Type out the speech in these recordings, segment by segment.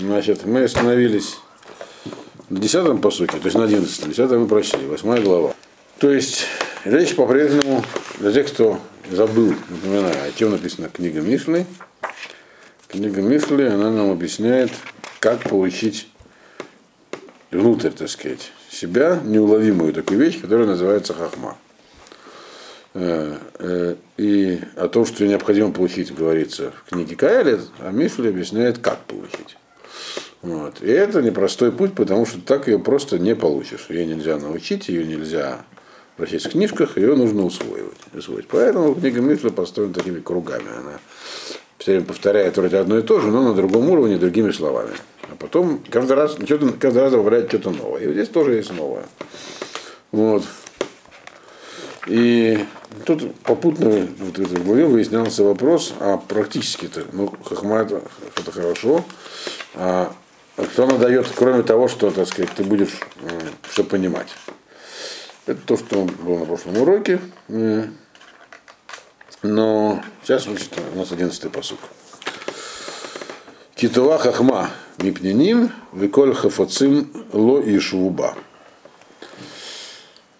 Значит, мы остановились на 10 посуке, то есть на 11. 10 мы прочли, 8 глава. То есть речь по-прежнему для тех, кто забыл, напоминаю, о чем написана книга Мишли. Книга Мишли, она нам объясняет, как получить внутрь, так сказать, себя неуловимую такую вещь, которая называется хахма. Э, э, и о том, что необходимо получить, говорится в книге Каэля, а Мишель объясняет, как получить. Вот. И это непростой путь, потому что так ее просто не получишь. Ее нельзя научить, ее нельзя в книжках, ее нужно усвоивать. усвоить. Поэтому книга Мишля построена такими кругами. Она все время повторяет вроде одно и то же, но на другом уровне, другими словами. А потом каждый раз, каждый раз добавляет что-то новое. И вот здесь тоже есть новое. Вот. И тут попутно вот в этой главе выяснялся вопрос, а практически-то, ну, хахма это, это хорошо, а что она дает, кроме того, что, так сказать, ты будешь все понимать. Это то, что было на прошлом уроке. Но сейчас значит, у нас одиннадцатый посук. Китова хахма мипниним, виколь хафацим ло и швуба.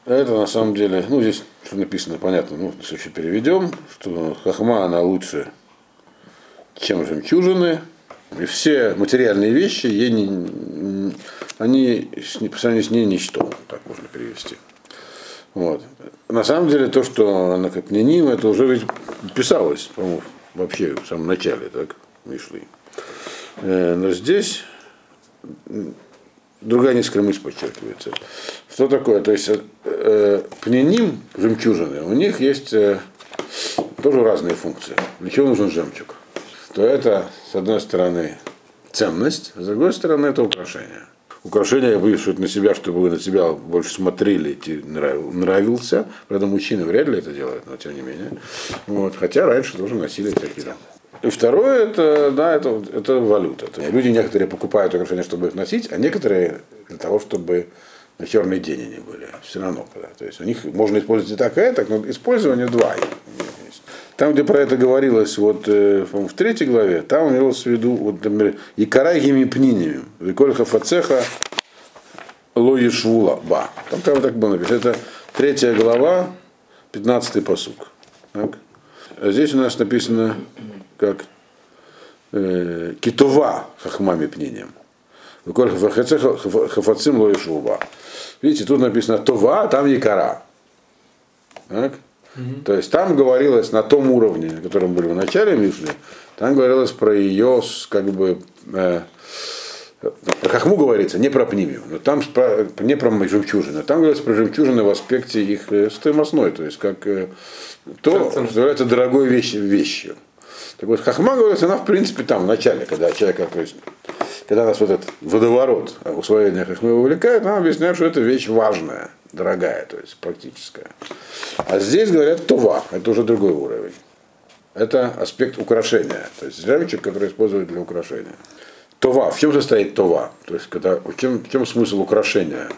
Это на самом деле, ну здесь что написано, понятно, ну, если еще переведем, что хахма она лучше, чем жемчужины, и все материальные вещи, ей не, они по сравнению с ней ничто, так можно перевести. Вот. На самом деле то, что она как ним, это уже ведь писалось, по-моему, вообще в самом начале, так, Мишлы. Э, но здесь другая несколько подчеркивается. Что такое? То есть э, пненим, жемчужины, у них есть э, тоже разные функции. Для чего нужен жемчуг? То это, с одной стороны, ценность, с другой стороны, это украшение. Украшение я это на себя, чтобы на себя больше смотрели, тебе нравился. Правда, мужчины вряд ли это делают, но тем не менее. Вот. Хотя раньше тоже носили такие. И второе, это, да, это, это валюта. То есть люди некоторые покупают украшения, чтобы их носить, а некоторые для того, чтобы на черный день они были. Все равно. Да. То есть у них можно использовать и так, и так, но использование два. Там, где про это говорилось вот, э, в третьей главе, там имелось в виду, вот, например, и карагими пниними, викольха фацеха лоишвула ба. Там, там так было написано. Это третья глава, 15-й посук. Так. А здесь у нас написано как э, китова хахмами пнением. Хафацим лоишуба. Видите, тут написано това, а там якора. Так? Угу. То есть там говорилось на том уровне, на котором были в начале Мишли, там говорилось про ее, как бы, э, про хахму говорится, не про пнимию, но там про, не про жемчужины, там говорится про жемчужины в аспекте их э, стоимостной, то есть как э, то, что является дорогой вещью. вещью. Так вот, хахма говорится, она в принципе там, в начале, когда человек, то есть, когда нас вот этот водоворот усвоения хахмы увлекает, нам объясняют, что это вещь важная, дорогая, то есть практическая. А здесь говорят това, это уже другой уровень. Это аспект украшения, то есть жемчуг, который используют для украшения. Това. В чем состоит това? То есть, когда, в, чем, в чем смысл украшения?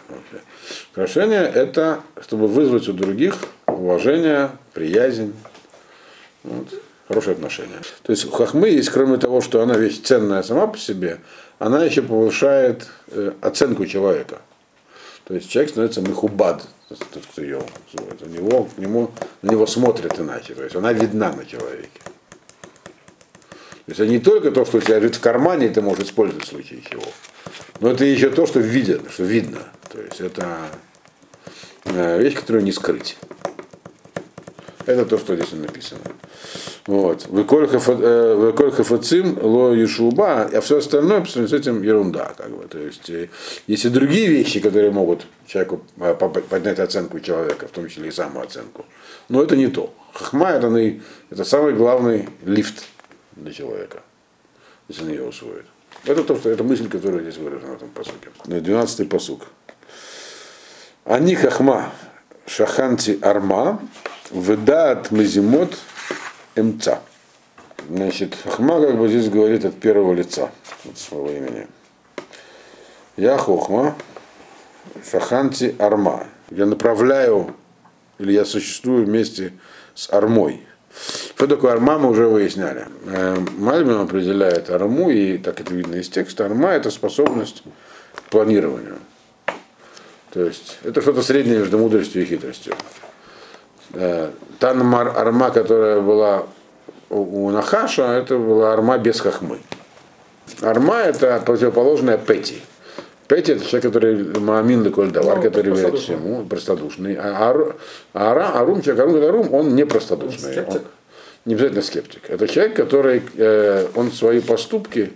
Украшение это, чтобы вызвать у других уважение, приязнь. Вот хорошие отношения. То есть у хахмы есть, кроме того, что она вещь ценная сама по себе, она еще повышает э, оценку человека. То есть человек становится мехубад, тот, кто ее называет. У него, к нему, на него смотрят иначе. То есть она видна на человеке. То есть это не только то, что у тебя лежит в кармане, и ты можешь использовать в случае чего. Но это еще то, что видно, что видно. То есть это э, вещь, которую не скрыть. Это то, что здесь написано. Вот. Выколь хафацим ло ешуба, а все остальное с этим ерунда. Как бы. То есть, э, есть и другие вещи, которые могут человеку э, поднять оценку человека, в том числе и самооценку. Но это не то. Хахма это, это самый главный лифт для человека, если он ее усвоит. Это то, что это мысль, которая здесь выражена в этом посуке. 12-й посук. Они хахма шаханти арма, выдат мазимот МЦА. Значит, Хохма как бы здесь говорит от первого лица от своего имени. Я Хохма, Шаханти Арма. Я направляю, или я существую вместе с Армой. Что такое арма, мы уже выясняли. Мальбим определяет арму, и так это видно из текста, арма это способность к планированию. То есть это что-то среднее между мудростью и хитростью. Та арма, которая была у Нахаша, это была арма без хахмы. Арма это противоположная Пети. Пети это человек, который Маамин Леколь Давар, ну, который верит всему, простодушный. А, ар, а ара, Арум, человек Арум Арум, он не простодушный. Он, он не обязательно скептик. Это человек, который э, он свои поступки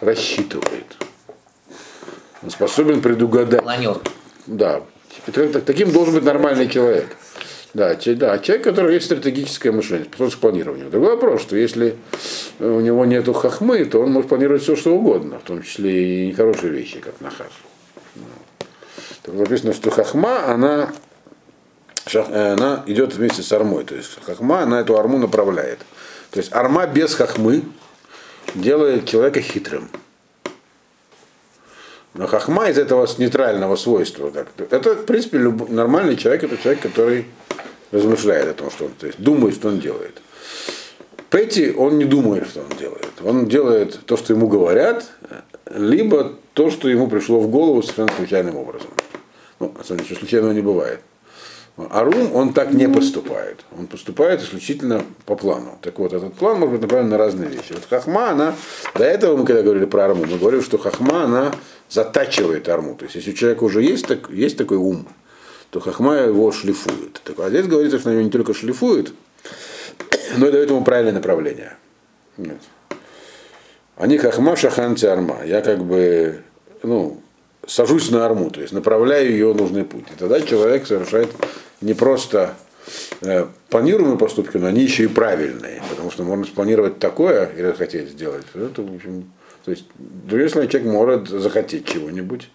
рассчитывает. Он способен предугадать. Планер. Да. Таким должен быть нормальный человек. Да, да, человек, у которого есть стратегическое мышление, способность к. Другой вопрос, что если у него нет хахмы, то он может планировать все, что угодно, в том числе и нехорошие вещи, как нахаш. Так написано, что хахма, она, э, она идет вместе с армой. То есть хахма, она эту арму направляет. То есть арма без хахмы делает человека хитрым. Но хахма из этого нейтрального свойства. Это, в принципе, люб, нормальный человек, это человек, который размышляет о том, что он, то есть думает, что он делает. Петти, он не думает, что он делает. Он делает то, что ему говорят, либо то, что ему пришло в голову совершенно случайным образом. Ну, на самом случайного не бывает. Арум, он так не поступает. Он поступает исключительно по плану. Так вот, этот план может быть направлен на разные вещи. Вот хахма, она, до этого мы когда говорили про арму, мы говорили, что хахма, она затачивает арму. То есть, если у человека уже есть, так, есть такой ум, то хахма его шлифует. Так, а здесь говорится, что она его не только шлифует, но и дает ему правильное направление. Нет. Они хахма шаханти арма. Я как бы, ну, сажусь на арму, то есть направляю ее в нужный путь. И тогда человек совершает не просто э, планируемые поступки, но они еще и правильные. Потому что можно спланировать такое или захотеть сделать. Это, в общем, то есть, другой человек может захотеть чего-нибудь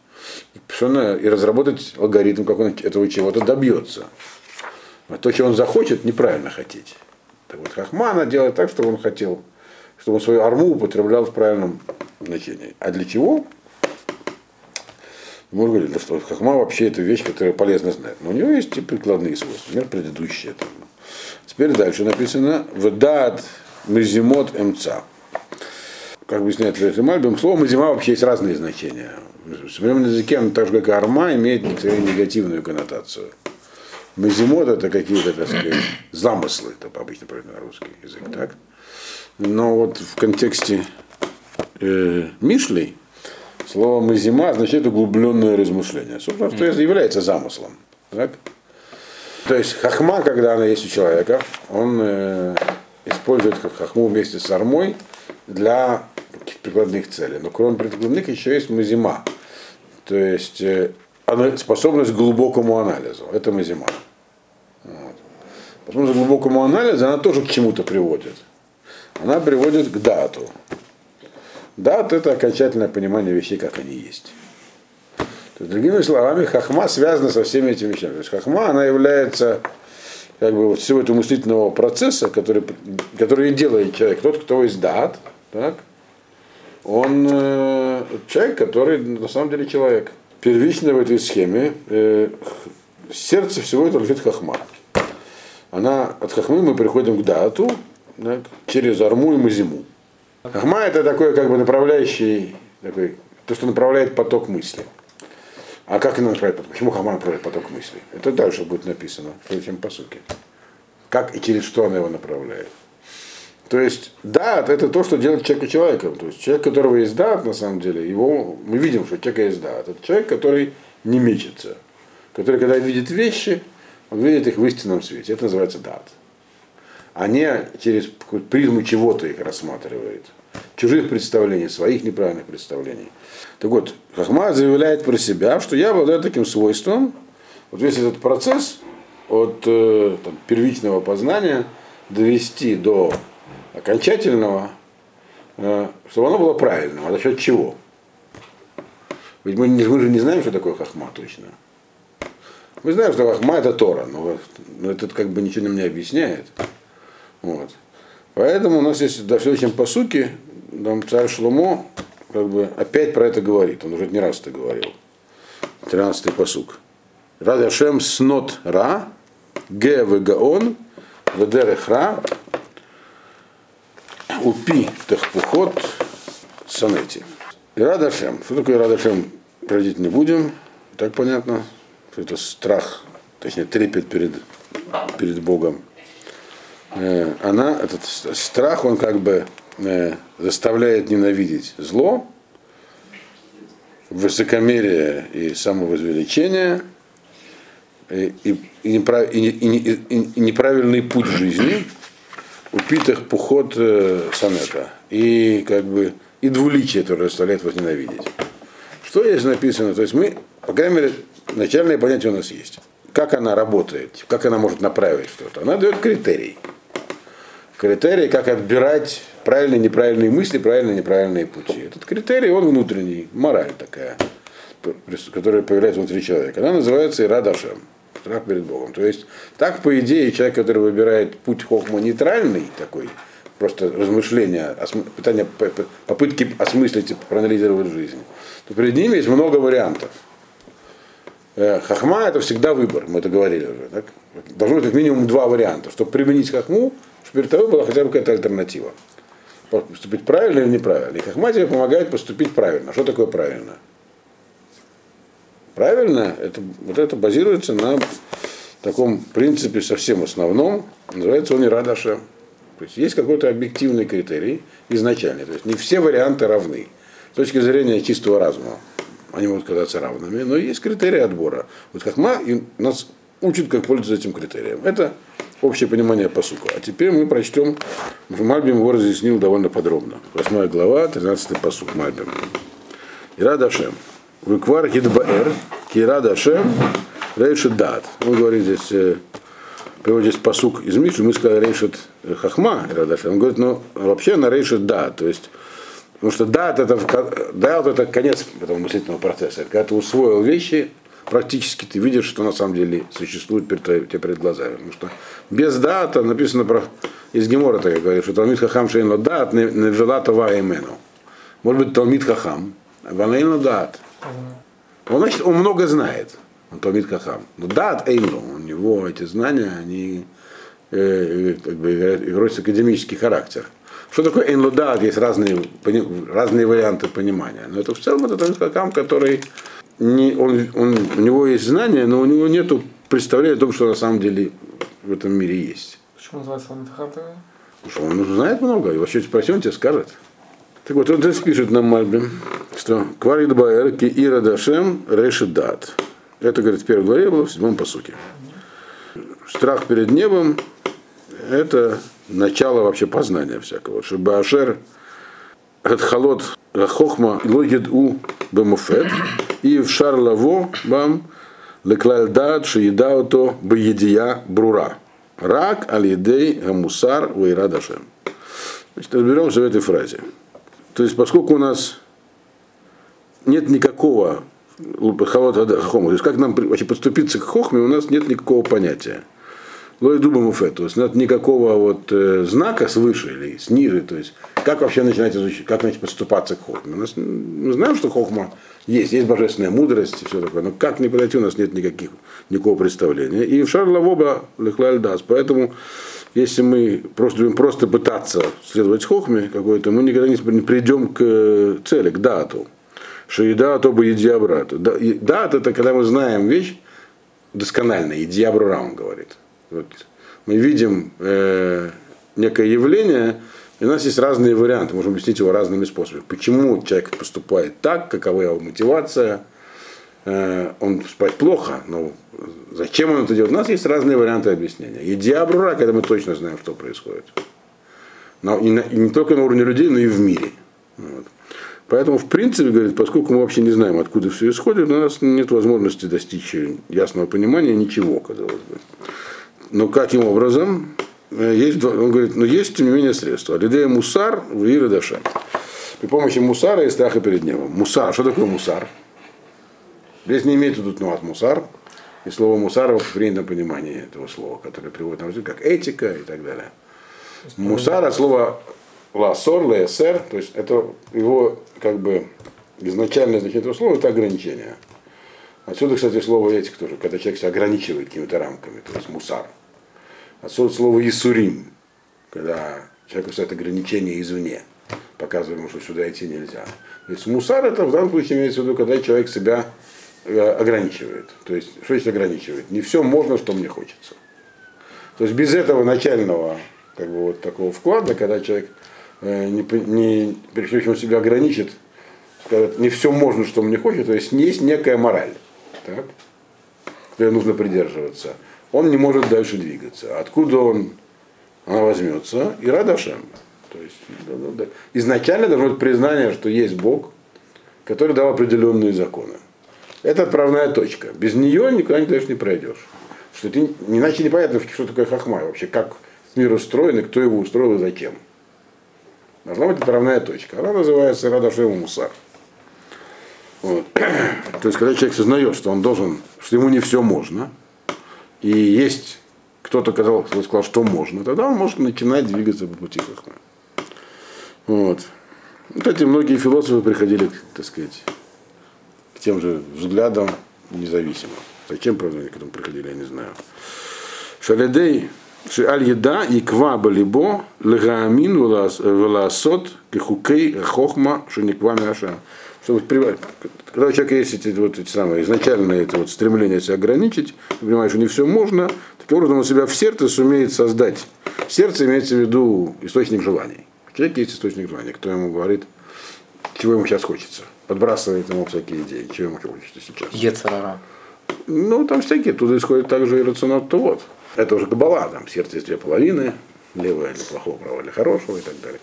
и разработать алгоритм, как он этого чего-то добьется. А то, что он захочет, неправильно хотеть. Так вот, Хахмана делает так, чтобы он хотел, чтобы он свою арму употреблял в правильном значении. А для чего? Мы говорили, что хахма вообще это вещь, которая полезно знать. Но у него есть и прикладные свойства, например, предыдущие. Там. Теперь дальше написано «Вдат мезимот мца». Как объясняет Мальбим, слово мазима вообще есть разные значения. В современном языке оно так же, как и арма, имеет негативную коннотацию. Мазимот это какие-то, так сказать, замыслы, это обычно на русский язык, так? Но вот в контексте э, Мишлей слово мазима означает углубленное размышление. Собственно, что является замыслом. Так? То есть хахма, когда она есть у человека, он э, использует хахму вместе с армой для прикладных целей. Но кроме прикладных еще есть мазима. То есть э, способность к глубокому анализу. Это мазима. Вот. Способность к глубокому анализу, она тоже к чему-то приводит. Она приводит к дату. Дат это окончательное понимание вещей, как они есть. То есть, другими словами, хахма связана со всеми этими вещами. То есть хахма, она является как бы вот всего этого мыслительного процесса, который, который делает человек, тот, кто есть дат, так, он э, человек, который на самом деле человек. Первично в этой схеме э, сердце всего это лежит хахма. Она, от хахмы мы приходим к дату да, через арму и мазиму. Хахма это такой как бы направляющий, такой, то, что направляет поток мысли. А как она направляет поток? Почему хахма направляет поток мысли? Это дальше будет написано в следующем посуке. Как и через что она его направляет. То есть дат это то, что делает человека человеком. То есть человек, которого есть дат, на самом деле, его, мы видим, что человек есть дат. Это человек, который не мечется. Который, когда видит вещи, он видит их в истинном свете. Это называется дат. А не через призму чего-то их рассматривает. Чужих представлений, своих неправильных представлений. Так вот, Хахма заявляет про себя, что я обладаю таким свойством, вот весь этот процесс от э, там, первичного познания довести до окончательного, э, чтобы оно было правильным. А за счет чего? Ведь мы, мы же не знаем, что такое хахма точно. Мы знаем, что хахма это Тора, но, но это как бы ничего нам не объясняет. Вот. Поэтому у нас есть в следующем посуке, там царь Шломо как бы опять про это говорит. Он уже не раз это говорил. 13-й посук. Радашем снот ра, ге вегаон, ведерех ра, упи тахпухот санети. Ирадашем. Что такое Ирадашем? Пройдить не будем. Так понятно, что это страх, точнее трепет перед, перед Богом. Э, она, этот страх, он как бы э, заставляет ненавидеть зло, высокомерие и самовозвеличение, и, и, и, неправ, и, и, и, и неправильный путь жизни, упитых пухот э, сонета, и как бы и двуличие, которое заставляет вас ненавидеть. Что здесь написано? То есть мы, по крайней мере, начальное понятие у нас есть. Как она работает, как она может направить что-то. Она дает критерий. Критерий, как отбирать правильные неправильные мысли, правильные неправильные пути. Этот критерий, он внутренний, мораль такая, которая появляется внутри человека. Она называется Ирадашем, страх перед Богом. То есть, так, по идее, человек, который выбирает путь хохма нейтральный такой, просто размышления, пытания, попытки осмыслить и проанализировать жизнь, то перед ними есть много вариантов. Э, хахма это всегда выбор, мы это говорили уже. Так? Должно быть как минимум два варианта. Чтобы применить хахму, чтобы перед тобой была хотя бы какая-то альтернатива поступить правильно или неправильно. И Хахма тебе помогает поступить правильно. Что такое правильно? Правильно, это, вот это базируется на таком принципе совсем основном, называется он Ирадашем. То есть есть какой-то объективный критерий изначально. То есть не все варианты равны. С точки зрения чистого разума они могут казаться равными, но есть критерии отбора. Вот Хахма нас учит, как пользоваться этим критерием. Это общее понимание посука. А теперь мы прочтем, Мальбим его разъяснил довольно подробно. Восьмая глава, 13 посук Мальбим. Ирад Выквар Гидбаэр, Кирад Ашем, Рейшит Дат. Он говорит здесь, э, приводит здесь посук из Мишли, мы сказали Рейшит Хахма, Ирад Ашем. Он говорит, ну вообще на Рейшит Дат, то есть Потому что дат это, дат это конец этого мыслительного процесса. Когда ты усвоил вещи, практически ты видишь, что на самом деле существует перед, тебе перед глазами. Потому что без дата написано про из Гемора так говорит, что Талмит Хахам Шейно дат не вела това имену. Может быть, Талмит Хахам, Ванейно дат. Он, значит, он много знает, он Талмит Хахам. Но дат Эйно, у него эти знания, они э, как бы играют академический характер. Что такое Эйнлудат? Есть разные, разные варианты понимания. Но это в целом это Талмит Хахам, который не, он, он, у него есть знания, но у него нет представления о том, что на самом деле в этом мире есть. Почему называется он Потому что он знает много, и вообще спроси, он тебе скажет. Так вот, он здесь пишет нам Мальбим, что Кварид Баэр ки Ира Дашем Решидат. Это, говорит, в первой главе было в седьмом посуке. Страх перед небом – это начало вообще познания всякого. Шибаашер Хатхалот Хохма Логид У Бемуфет и в Шарлаво Бам Леклальдад Шиедаото Баедия Брура. Рак Алидей Гамусар Вайрадашем. Значит, разберемся в этой фразе. То есть, поскольку у нас нет никакого холода хохма, то есть как нам вообще подступиться к хохме, у нас нет никакого понятия. Лой дуба муфе, то есть нет никакого вот э, знака свыше или сниже, то есть как вообще начинать изучить, как начать подступаться к хохме. У нас, мы знаем, что хохма есть, есть божественная мудрость и все такое, но как не подойти, у нас нет никаких, никакого представления. И в Шарлавоба лехлальдас, поэтому если мы просто будем просто пытаться следовать хохме какой-то, мы никогда не придем к цели, к дату. Шаида, то бы идиабрату. Дат это когда мы знаем вещь досконально, идиабрура он говорит. Вот. Мы видим э, некое явление, и у нас есть разные варианты, можем объяснить его разными способами. Почему человек поступает так, какова его мотивация, э, он спать плохо, но зачем он это делает? У нас есть разные варианты объяснения. И диабрура, когда мы точно знаем, что происходит. Но и, на, и не только на уровне людей, но и в мире. Вот. Поэтому, в принципе, говорит, поскольку мы вообще не знаем, откуда все исходит, у нас нет возможности достичь ясного понимания ничего, казалось бы. Но каким образом? Э, есть, он говорит, но есть, тем не менее, средства. Лидея мусар в Ира Даша. При помощи мусара и страха перед небом. Мусар. Что такое мусар? Здесь не имеется тут ну, от мусар. И слово мусар в принятом понимании этого слова, которое приводит на русский как этика и так далее. Мусар от слова ласор, лесер, то есть это его как бы изначальное значение этого слова это ограничение. Отсюда, кстати, слово этик тоже, когда человек себя ограничивает какими-то рамками, то есть мусар. Отсюда слово Исурим, когда человеку стоят ограничения извне, показывая ему, что сюда идти нельзя. То есть мусар это в данном случае имеется в виду, когда человек себя ограничивает. То есть, что значит ограничивает? Не все можно, что мне хочется. То есть без этого начального как бы вот такого вклада, когда человек э, не, не прежде себя ограничит, скажет, не все можно, что мне хочется, то есть есть некая мораль, так, которой нужно придерживаться. Он не может дальше двигаться. Откуда он она возьмется? И Радашем. То есть да, да, да. изначально должно быть признание, что есть Бог, который дал определенные законы. Это отправная точка. Без нее никуда дальше не пройдешь. Что ты, иначе непонятно, что такое хахма вообще, как мир устроен и кто его устроил и зачем. Должна быть отправная точка. Она называется Радашем Мусар. Вот. То есть, когда человек сознает, что он должен, что ему не все можно, и есть кто-то сказал, кто сказал, что можно, тогда он может начинать двигаться по пути Хахма. Вот. Кстати, многие философы приходили, так сказать, тем же взглядам независимо. Зачем, правда, они к этому приходили, я не знаю. Шаледей, Аль-Еда и Ква Балибо, Легаамин Веласот, Кехукей Хохма, Шениква Мяша. Чтобы, когда у человека есть эти, вот, эти самые изначальные это вот, стремления себя ограничить, понимаешь, что не все можно, таким образом он себя в сердце сумеет создать. Сердце имеется в виду источник желаний. У человека есть источник желаний, кто ему говорит, чего ему сейчас хочется. Подбрасывает ему всякие идеи, чего ему хочется сейчас. Ецарара. Ну, там всякие, туда исходит также и рационал, то вот. Это уже кабала, там сердце есть две половины, левое для плохого, правое для хорошего и так далее.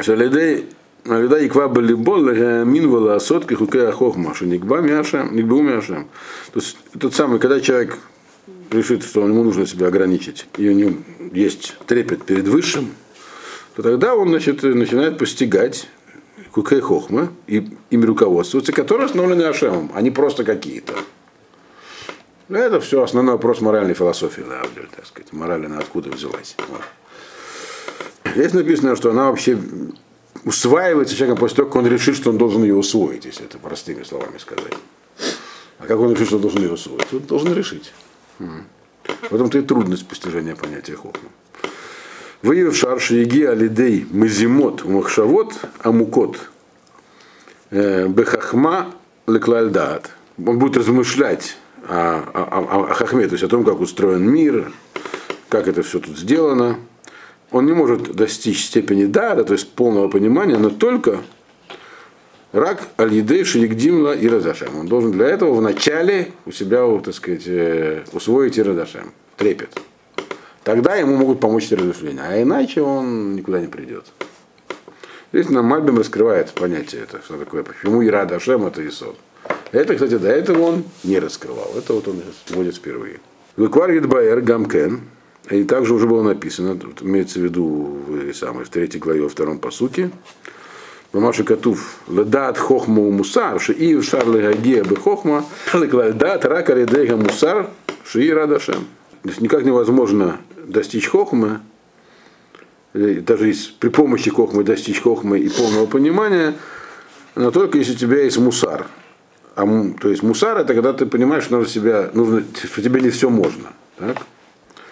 Шалидей Алида иква балибол мин вала сотки хукея хохма, что никба мяшем, никбу мяшем. То есть тот самый, когда человек решит, что ему нужно себя ограничить, и у него есть трепет перед высшим, то тогда он значит, начинает постигать кукей хохмы и ими руководствуются, которые основаны Ашемом, а не просто какие-то. Это все основной вопрос моральной философии, да, так сказать. Мораль она откуда взялась. Вот. Здесь написано, что она вообще усваивается человеком после того, как он решит, что он должен ее усвоить, если это простыми словами сказать. А как он решит, что он должен ее усвоить? Он должен решить. В этом-то и трудность постижения понятия хохма. Выявив шарши еги алидей мезимот махшавот амукот э, бехахма леклальдат. Он будет размышлять о, о, о, о хахме, то есть о том, как устроен мир, как это все тут сделано он не может достичь степени дара, то есть полного понимания, но только рак аль-едей шиегдимла и радашем. Он должен для этого вначале у себя, так сказать, э, усвоить и радашем, трепет. Тогда ему могут помочь эти размышления, а иначе он никуда не придет. Здесь нам Мальбим раскрывает понятие это, что такое, почему и радашем это Исод. Это, кстати, до этого он не раскрывал. Это вот он вводит впервые. Выквар Гидбаэр Гамкен, и также уже было написано, имеется в виду в, самой, в третьей главе, во втором посуке, Мамаши Катув, Ледат Хохма у Мусар, Шиив Шарлы Гагия бы Хохма, Ледат Рака Ледега Мусар, Шии Радашем. То есть никак невозможно достичь Хохмы, даже есть, при помощи Хохмы достичь Хохмы и полного понимания, но только если у тебя есть Мусар. А, то есть Мусар это когда ты понимаешь, что, нужно себя, нужно, что тебе не все можно. Так?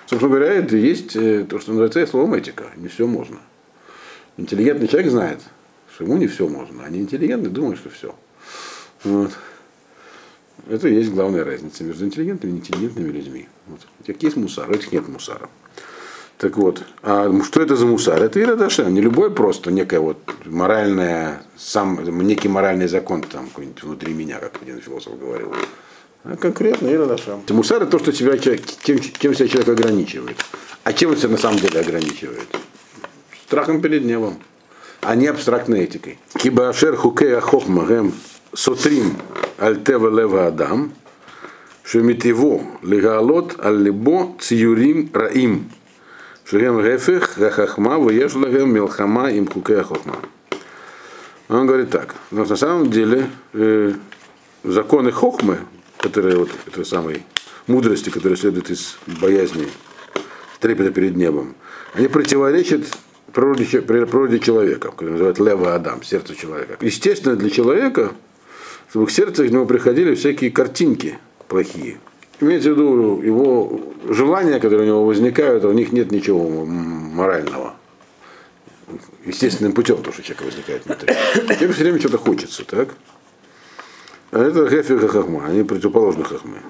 Собственно говоря, это есть э, то, что называется словом этика. Не все можно. Интеллигентный человек знает, что ему не все можно, а не интеллигентный думает, что все. Вот. Это и есть главная разница между интеллигентными и неинтеллигентными людьми. Вот. У тех есть мусар, у этих нет мусара. Так вот, а что это за мусар? Это Ирадашем. Не любой просто некая вот моральная, сам, некий моральный закон там какой-нибудь внутри меня, как один философ говорил. А конкретно Ирадашам. Мусар это то, что тебя, кем, кем себя человек ограничивает. А чем он себя на самом деле ограничивает? Страхом перед небом, а не абстрактной этикой. Кибашер хукея хохма гэм сотрим альтева лева адам, шемитиво легалот аль-либо циюрим раим, шегем гефех гахахма вееш лагем милхама им хукея хохма. Он говорит так, но на самом деле э, законы хохмы, которые вот этой самой мудрости, которая следует из боязни, трепета перед небом, они противоречат природе, природе человека, который называют лева Адам, сердце человека. Естественно, для человека, чтобы к сердцу к нему приходили всякие картинки плохие. Имеется в виду его желания, которые у него возникают, а у них нет ничего морального. естественным путем, то, что человек возникает внутри. Человеку все время что-то хочется, так? А это гефи и хахма, они противоположны хахме.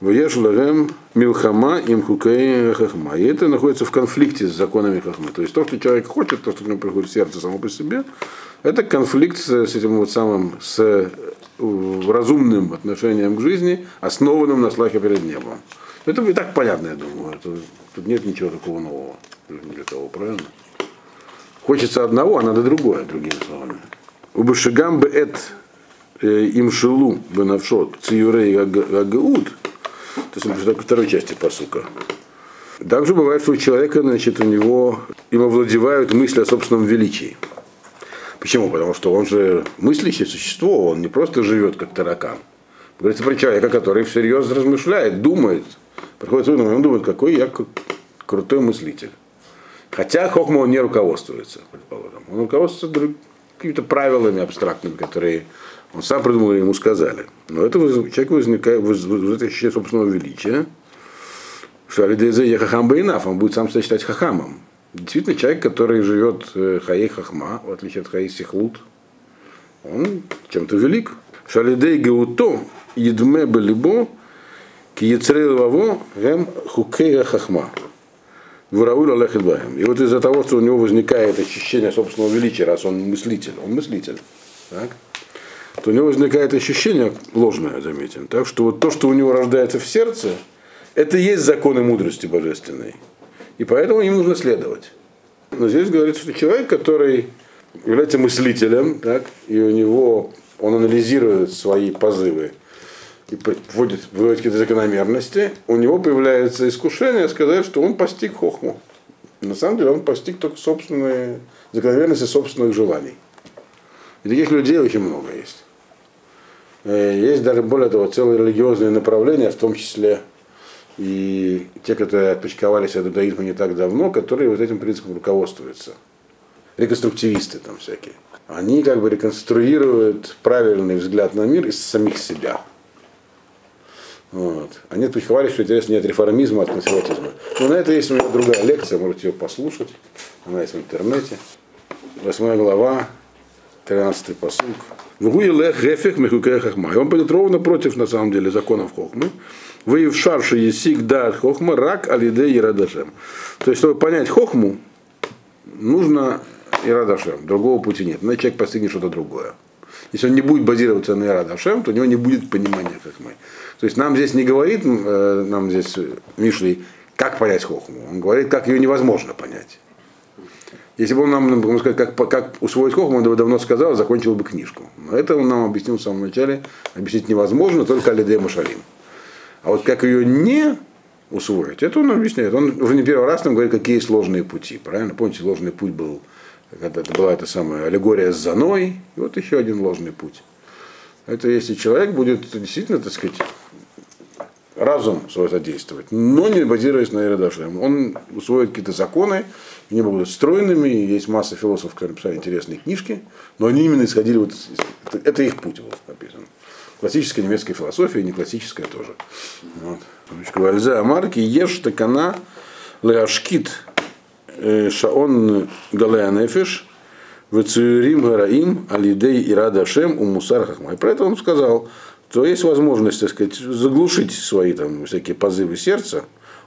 Ваешлагем милхама им хукей хахма. И это находится в конфликте с законами хахмы. То есть то, что человек хочет, то, что к нему приходит сердце само по себе, это конфликт с этим вот самым, с э, разумным отношением к жизни, основанным на слахе перед небом. Это и так понятно, я думаю. Это, тут нет ничего такого нового для того, правильно? Хочется одного, а надо другое, другими словами. Убашигам бы эт э, им шелу бы навшот циюрей агаут, то есть во второй части посука. Также бывает, что у человека, значит, у него им овладевают мысли о собственном величии. Почему? Потому что он же мыслящее существо, он не просто живет как таракан. Говорится про человека, который всерьез размышляет, думает. Приходит он, он думает, какой я крутой мыслитель. Хотя Хохма он не руководствуется, предположим. Он руководствуется какими-то правилами абстрактными, которые он сам придумал и ему сказали. Но это человек возникает, вызывает ощущение собственного величия, что Алидезе Хахам Бейнаф, он будет сам себя считать хахамом. Действительно, человек, который живет э, Хаей Хахма, в отличие от Хаей Сихлут, он чем-то велик. Шалидей Геуто, Едме Белибо, Киецрей Лававо, Гем Хукея Хахма. Вурауль Алехет Бахем. И вот из-за того, что у него возникает ощущение собственного величия, раз он мыслитель, он мыслитель, так, то у него возникает ощущение ложное, заметим. Так что вот то, что у него рождается в сердце, это и есть законы мудрости божественной. И поэтому им нужно следовать. Но здесь говорится, что человек, который является мыслителем, так, и у него он анализирует свои позывы и вводит, вводит какие-то закономерности, у него появляется искушение сказать, что он постиг хохму. На самом деле он постиг только собственные закономерности собственных желаний. И таких людей очень много есть. Э, есть даже более того целые религиозные направления, в том числе и те, которые отпочковались от иудаизма не так давно, которые вот этим принципом руководствуются. Реконструктивисты там всякие. Они как бы реконструируют правильный взгляд на мир из самих себя. Вот. Они отпочковались, что интересно не от реформизма, а от консерватизма. Но на это есть у меня другая лекция, можете ее послушать. Она есть в интернете. Восьмая глава, 13 посук. Вгуилех гефих мехукея хахма. И он пойдет ровно против, на самом деле, законов хохмы. Вы в шарше есик да хохма рак алиде и радашем. То есть, чтобы понять хохму, нужно и радашем. Другого пути нет. Иначе человек постигнет что-то другое. Если он не будет базироваться на Ирадашем, то у него не будет понимания хохмы. То есть нам здесь не говорит, э, нам здесь Мишли, как понять хохму. Он говорит, как ее невозможно понять. Если бы он нам, можно сказать, как, как усвоить хохму, он бы давно сказал, закончил бы книжку. Но это он нам объяснил в самом начале, объяснить невозможно, только Алидея Машалим. А вот как ее не усвоить, это он объясняет. Он уже не первый раз нам говорит, какие сложные пути. Правильно? Помните, ложный путь был, это была эта самая аллегория с заной, и вот еще один ложный путь. Это если человек будет действительно, так сказать, разум свой задействовать, но не базируясь на Ирадашем. Он усвоит какие-то законы, они будут стройными, есть масса философов, которые написали интересные книжки, но они именно исходили, вот, это, их путь вот, написан. Классическая немецкая философия, не классическая тоже. Вот. Вальза Марки ешь такана леашкит э, шаон галея нефиш вецюрим гараим алидей и радашем у мусар хахма. И про это он сказал, то есть возможность, так сказать, заглушить свои там всякие позывы сердца,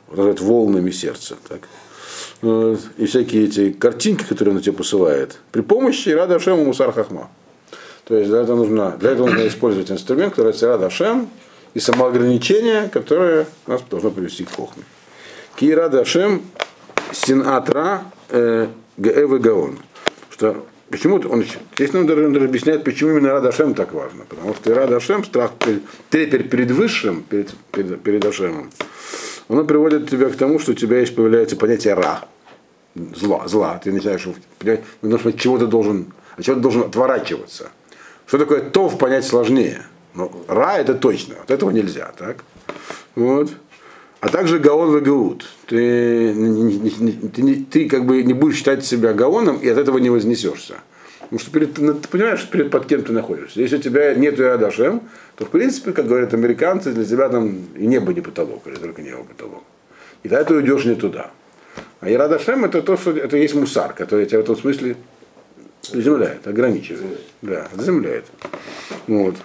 вот волнами сердца, так, и всякие эти картинки, которые он тебе посылает, при помощи Рада Ашема Мусар Хахма. То есть для этого нужно, для этого нужно использовать инструмент, который называется Рада Ашем, и самоограничение, которое нас должно привести к Хохме. Ки Рада Ашем Синатра э, Гаэвы Гаон. Что Почему он здесь нам даже, объясняет, почему именно Рад Ашем так важно. Потому что Рад Ашем, страх, трепер перед высшим, перед, перед, перед Ашемом, оно приводит тебя к тому, что у тебя есть появляется понятие Ра, зла, зла. Ты начинаешь понимать, что чего ты должен, от чего ты должен отворачиваться. Что такое тов понять сложнее. Но Ра это точно, от этого нельзя, так? Вот. А также Гаон Вагаут. Ты, ты, ты как бы не будешь считать себя Гаоном и от этого не вознесешься. Потому что перед, ну, ты понимаешь, перед под кем ты находишься. Если у тебя нет Иадашем, то в принципе, как говорят американцы, для тебя там и небо не потолок, или только небо потолок. И тогда ты уйдешь не туда. А Ирадашем это то, что это есть мусар, который тебя в этом смысле приземляет, ограничивает. Да, заземляет. Вот.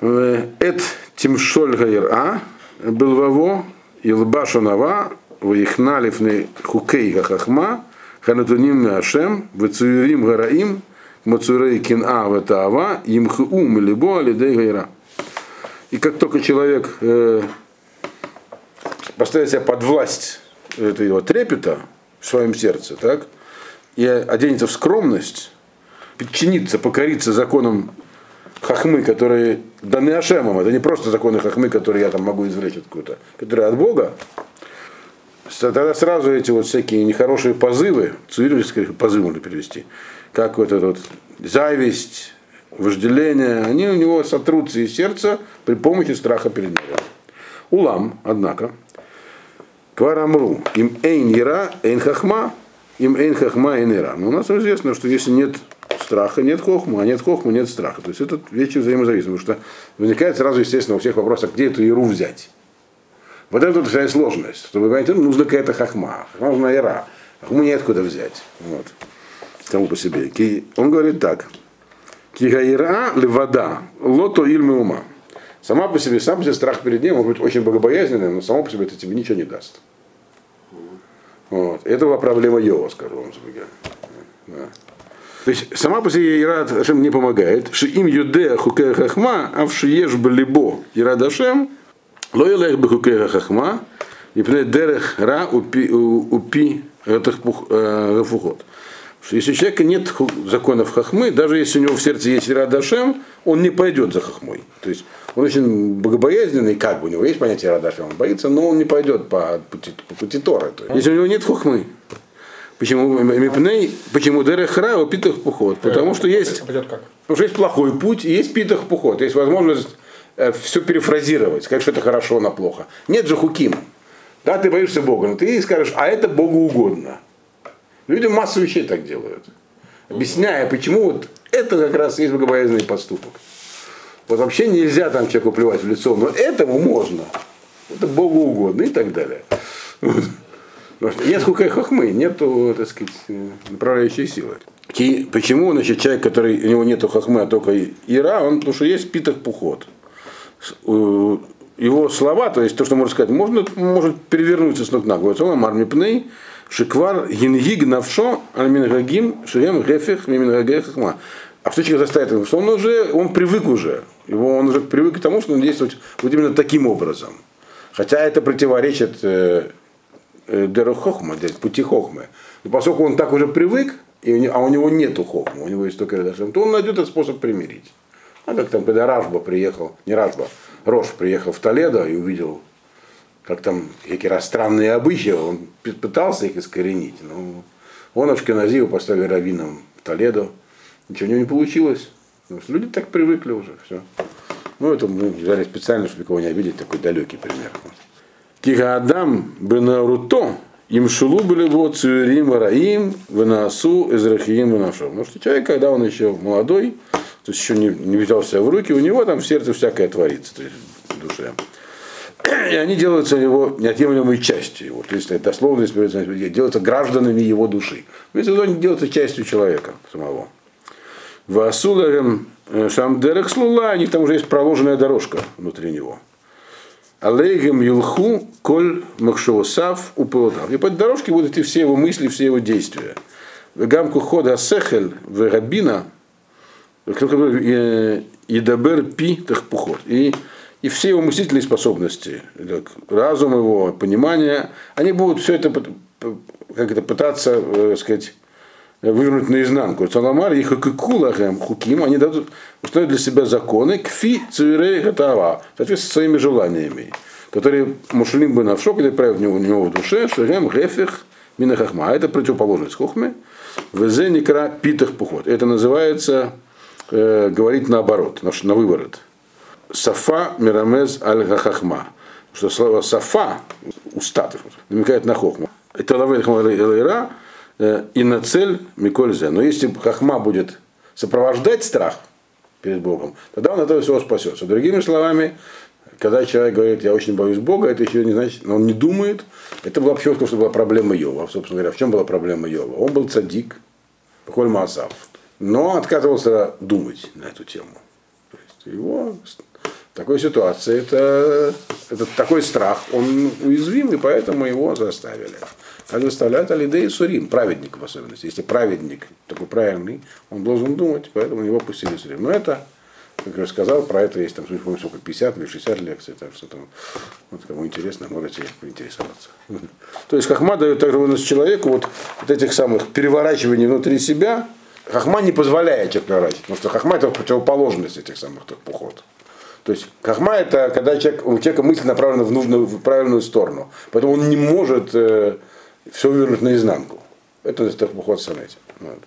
Эт Тимшоль Гаира, Белваво, Илбашонава, Ваихналифны Хукей Хахахма, Ханатуним Миашем, Вецуирим Гараим, Мацурей Кина Ватаава, Имхум Либо Алидей Гайра. И как только человек э, поставит себя под власть этого трепета в своем сердце, так, и оденется в скромность, подчиниться, покориться законам хахмы, которые даны Ашемом, это не просто законы хахмы, которые я там могу извлечь откуда-то, которые от Бога, тогда сразу эти вот всякие нехорошие позывы, цивилизские позывы можно перевести, как вот этот вот зависть, вожделение, они у него сотрутся из сердца при помощи страха перед миром. Улам, однако, кварамру, им эйн ира, эйн хахма, им эйн хахма, эйн ира. Но у нас известно, что если нет страха, нет хохма, а нет хохма, нет страха. То есть это вещи взаимозависимы, потому что возникает сразу, естественно, у всех вопрос, а где эту иру взять? Вот это вот вся сложность. Чтобы понять, нужна какая-то хахма. Хахма нужна ира. Хахму неоткуда взять. Вот. Тому по себе. Он говорит так. Кигаира левада, лото ильмы ума. Сама по себе, сам по себе страх перед ним может быть очень богобоязненным, но само по себе это тебе ничего не даст. Вот. Это была проблема Йова, скажу вам. Да. То есть сама по себе Ират Ашем не помогает. Что им юдея хукея хахма, а в шиеш балибо Ират Ашем, ло елех бы хукея хахма, и пне дерех ра упи, упи гафухот. Что если у человека нет законов хахмы, даже если у него в сердце есть Ирадашем, он не пойдет за хахмой. То есть он очень богобоязненный, как бы у него есть понятие Ирадашем, он боится, но он не пойдет по пути, по пути Торы. То есть, если у него нет хахмы, Почему Мипней, почему Дерехра у питах пухот? Потому что есть, потому что есть плохой путь и есть питах пухот. Есть возможность э, все перефразировать, сказать, что это хорошо, на плохо. Нет же хуким. Да, ты боишься Бога, но ты скажешь, а это Богу угодно. Люди массу вещей так делают. Объясняя, почему вот это как раз есть богобоязненный поступок. Вот вообще нельзя там человеку плевать в лицо, но этому можно. Это Богу угодно и так далее. Нет хукай хохмы, нету, так сказать, направляющей силы. Почему, значит, человек, который, у него нету хохмы, а только ира, он, потому что есть питах пухот. Его слова, то есть то, что можно сказать, можно, может перевернуться с ног на голову. Он мармипней, Шиквар гингиг навшо альмингагим шием гефих мимингагехахма. А что человек заставит Что он уже, он привык уже. Его, он уже привык к тому, что он действует вот именно таким образом. Хотя это противоречит э, э, Деру Хохма, пути Хохмы. Но поскольку он так уже привык, и, а у него нету Хохма, у него есть только Редашем, то он найдет этот способ примирить. А как там, когда Ражба приехал, не Ражба, Рош приехал в Толедо и увидел как там какие странные обычаи, он пытался их искоренить, но он Ашкеназию поставили раввином в Толедо, ничего у него не получилось. Потому что люди так привыкли уже, все. Ну, это мы взяли специально, чтобы никого не обидеть, такой далекий пример. Кига Адам Бенаруто, им шулу были вот цуирим раим, выносу израхиим выношел. Потому что человек, когда он еще молодой, то есть еще не, не взял себя в руки, у него там в сердце всякое творится, то есть в душе и они делаются его неотъемлемой частью его. То есть это дословно делаются гражданами его души. То есть они делаются частью человека самого. В Асуларем э, Шамдерек Слула, у них там уже есть проложенная дорожка внутри него. Алейгем Юлху Коль Махшоусав Упылотав. И по этой дорожке будут идти все его мысли, все его действия. Вегамку хода Сехель Вегабина Идабер Пи Тахпухот. И и все его мыслительные способности, разум его, понимание, они будут все это как это пытаться, э, сказать, вывернуть наизнанку. Саламар и хакикулахем хуким, они дадут, установят для себя законы, кфи цивирей гатава, соответственно, своими желаниями, которые мушлим бы навшо, которые правят в него, у него в душе, что гем гефих минахахма. Это противоположность хохме. Везе некра питах пухот. Это называется э, говорить наоборот, на, на выворот. Сафа Мирамез Аль Хахахма. Что слово Сафа, уста, намекает на хохму. Это лавель Хмалайра э, и на цель Микользе. Но если хахма будет сопровождать страх перед Богом, тогда он от этого всего спасется. Другими словами, Когда человек говорит, я очень боюсь Бога, это еще не значит, но он не думает. Это была потому, что была проблема Йова. Собственно говоря, в чем была проблема Йова? Он был цадик, Холь Маасав, но отказывался думать на эту тему. То есть его в такой ситуации это, это такой страх, он уязвим, и поэтому его заставили. Как заставляют Алидей Сурим, праведник в особенности. Если праведник такой правильный, он должен думать, поэтому его пустили Сурим. Но это как я сказал, про это есть там, помню, сколько, 50 или 60 лекций, так что там, вот кому интересно, можете поинтересоваться. То есть Хахма дает также возможность человеку вот, вот этих самых переворачиваний внутри себя, Хахма не позволяет переворачивать, потому что Хахма это противоположность этих самых тухпухот. То есть Хахма это когда человек, у человека мысль направлена в, нужную, в правильную сторону. Поэтому он не может э, все вернуть наизнанку. Это тухпухот санете. Вот.